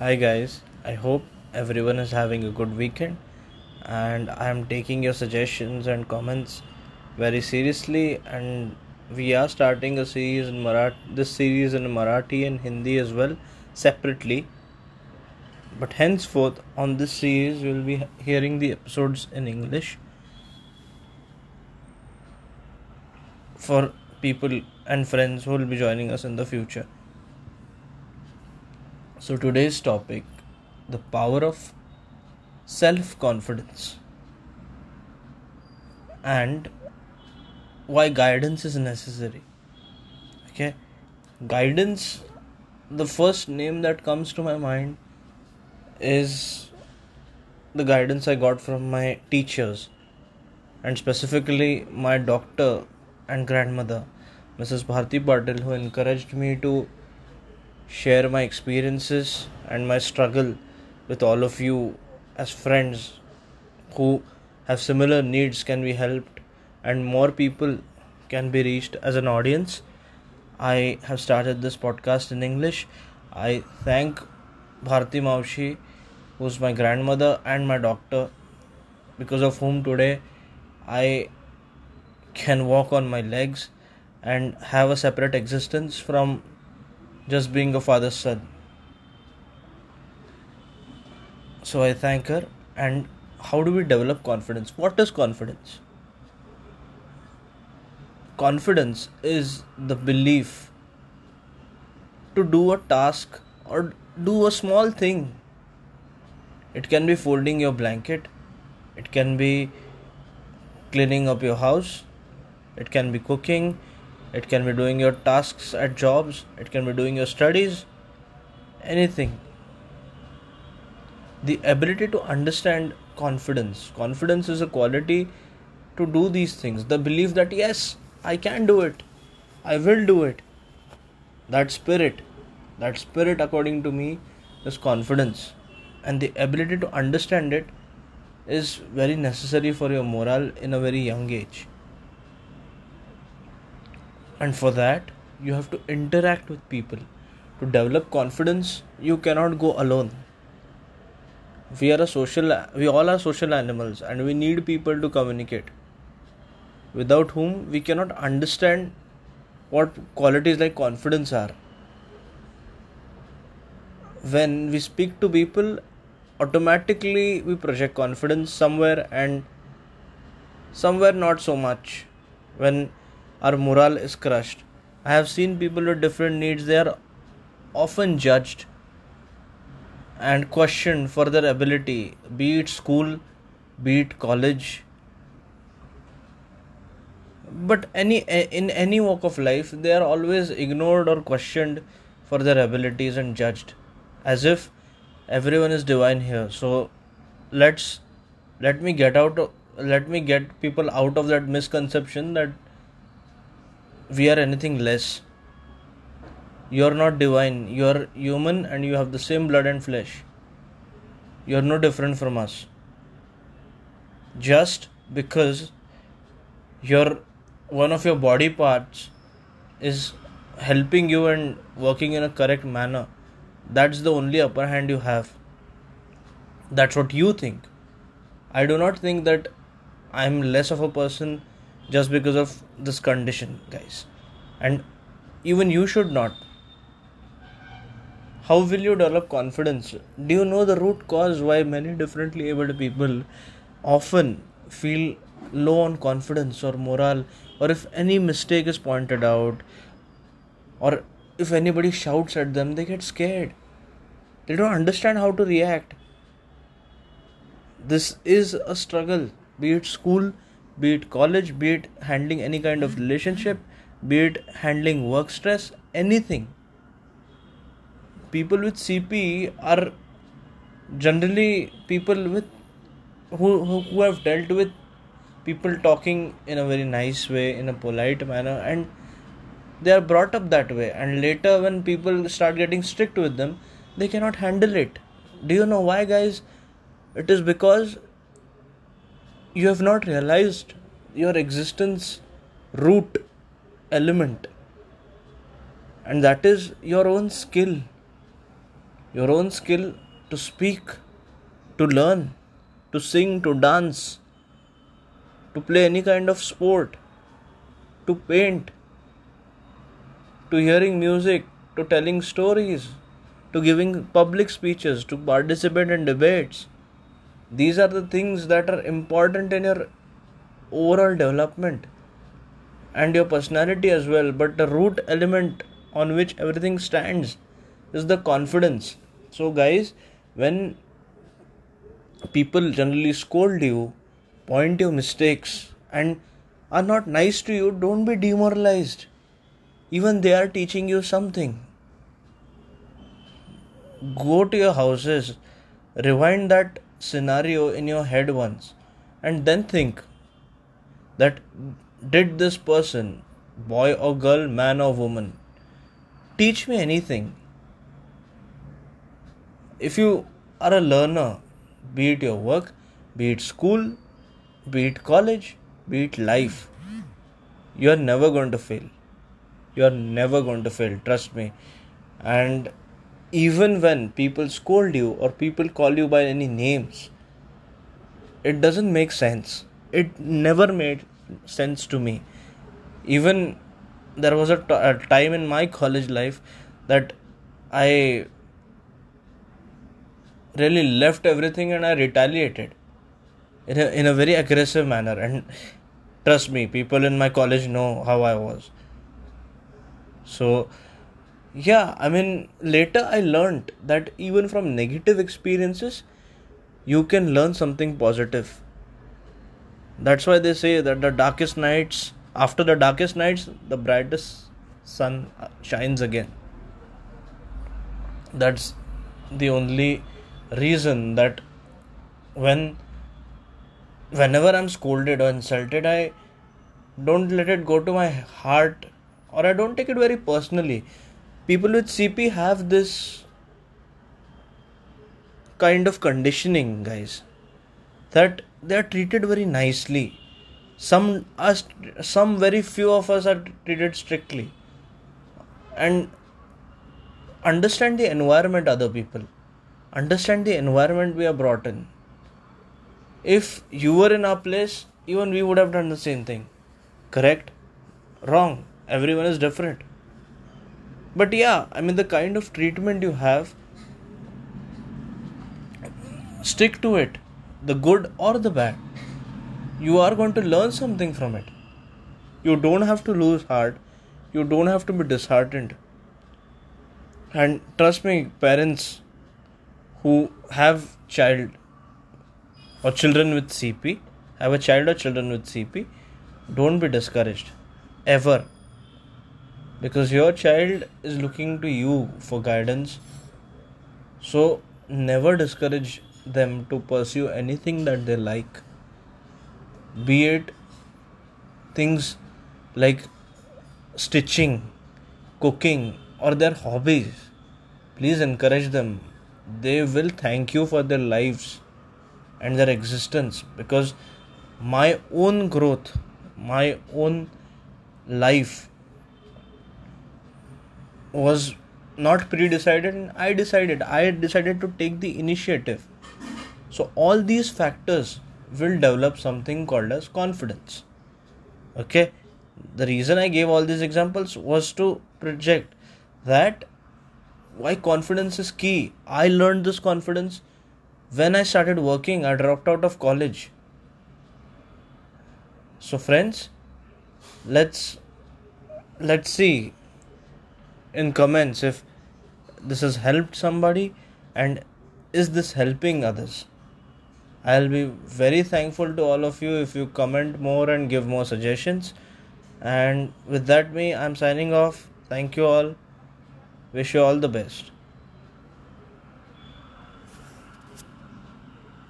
Hi guys, I hope everyone is having a good weekend and I am taking your suggestions and comments very seriously and we are starting a series in Marathi this series in Marathi and Hindi as well separately. But henceforth on this series we will be hearing the episodes in English for people and friends who will be joining us in the future so, today's topic the power of self confidence and why guidance is necessary. Okay, guidance, the first name that comes to my mind is the guidance I got from my teachers and specifically my doctor and grandmother, Mrs. Bharti Patil, who encouraged me to share my experiences and my struggle with all of you as friends who have similar needs can be helped and more people can be reached as an audience. I have started this podcast in English. I thank Bharti Maushi, who's my grandmother and my doctor, because of whom today I can walk on my legs and have a separate existence from just being a father's son. So I thank her. And how do we develop confidence? What is confidence? Confidence is the belief to do a task or do a small thing. It can be folding your blanket, it can be cleaning up your house, it can be cooking, it can be doing your tasks at jobs it can be doing your studies anything. The ability to understand confidence. Confidence is a quality to do these things. The belief that yes i can do it. I will do it. That spirit that spirit according to me is confidence. And the ability to understand it is very necessary for your morale in a very young age and for that you have to interact with people. To develop confidence you cannot go alone. We are a social we all are social animals and we need people to communicate. Without whom we cannot understand what qualities like confidence are. When we speak to people automatically we project confidence somewhere and somewhere not so much. When our morale is crushed. I have seen people with different needs, they are often judged and questioned for their ability, be it school, be it college. But any in any walk of life, they are always ignored or questioned for their abilities and judged, as if everyone is divine here. So, let's let me get out. Let me get people out of that misconception that we are anything less. You are not divine. You are human and you have the same blood and flesh. You are no different from us. Just because your one of your body parts is helping you and working in a correct manner, that's the only upper hand you have. That's what you think. I do not think that I'm less of a person just because of this condition, guys. And even you should not. How will you develop confidence? Do you know the root cause why many differently abled people often feel low on confidence or morale, or if any mistake is pointed out, or if anybody shouts at them, they get scared. They don't understand how to react. This is a struggle, be it school, be it college, be it handling any kind of relationship, be it handling work stress, anything. People with CP are generally people with who, who, who have dealt with people talking in a very nice way, in a polite manner, and they are brought up that way. And later, when people start getting strict with them, they cannot handle it. Do you know why, guys? It is because you have not realized your existence root element and that is your own skill your own skill to speak, to learn, to sing, to dance, to play any kind of sport, to paint, to hearing music, to telling stories, to giving public speeches, to participate in debates. These are the things that are important in your overall development and your personality as well. But the root element on which everything stands is the confidence. So, guys, when people generally scold you, point your mistakes, and are not nice to you, don't be demoralized. Even they are teaching you something. Go to your houses, rewind that scenario in your head once, and then think that did this person, boy or girl, man or woman, teach me anything? If you are a learner, be it your work, be it school, be it college, be it life, you are never going to fail. You are never going to fail, trust me. And even when people scold you or people call you by any names, it doesn't make sense. It never made sense to me. Even there was a, t- a time in my college life that I really left everything and I retaliated in a, in a very aggressive manner. And trust me, people in my college know how I was. So, yeah, I mean, later I learned that even from negative experiences, you can learn something positive. That's why they say that the darkest nights, after the darkest nights, the brightest sun uh, shines again. That's the only reason that when whenever I'm scolded or insulted, I don't let it go to my heart or I don't take it very personally. People with CP have this kind of conditioning, guys, that they are treated very nicely. Some us, some very few of us are treated strictly, and understand the environment other people. Understand the environment we are brought in. If you were in our place even we would have done the same thing. Correct? Wrong. Everyone is different but yeah i mean the kind of treatment you have stick to it the good or the bad. You are going to learn something from it. You don't have to lose heart. You don't have to be disheartened. And trust me parents who have child or children with cp have a child or children with cp don't be discouraged. Ever because your child is looking to you for guidance. So never discourage them to pursue anything that they like. Be it things like stitching cooking or their hobbies. Please encourage them. They will thank you for their lives and their existence. Because my own growth my own life was not pre-decided and i decided. I decided to take the initiative. So all these factors will develop something called as confidence. Okay? The reason i gave all these examples was to project that why confidence is key. I learned this confidence when i started working. I dropped out of college. So friends let's let's see in comments if this has helped somebody and is this helping others. I'll be very thankful to all of you if you comment more and give more suggestions. And with that me i'm signing off. Thank you all. Wish you all the best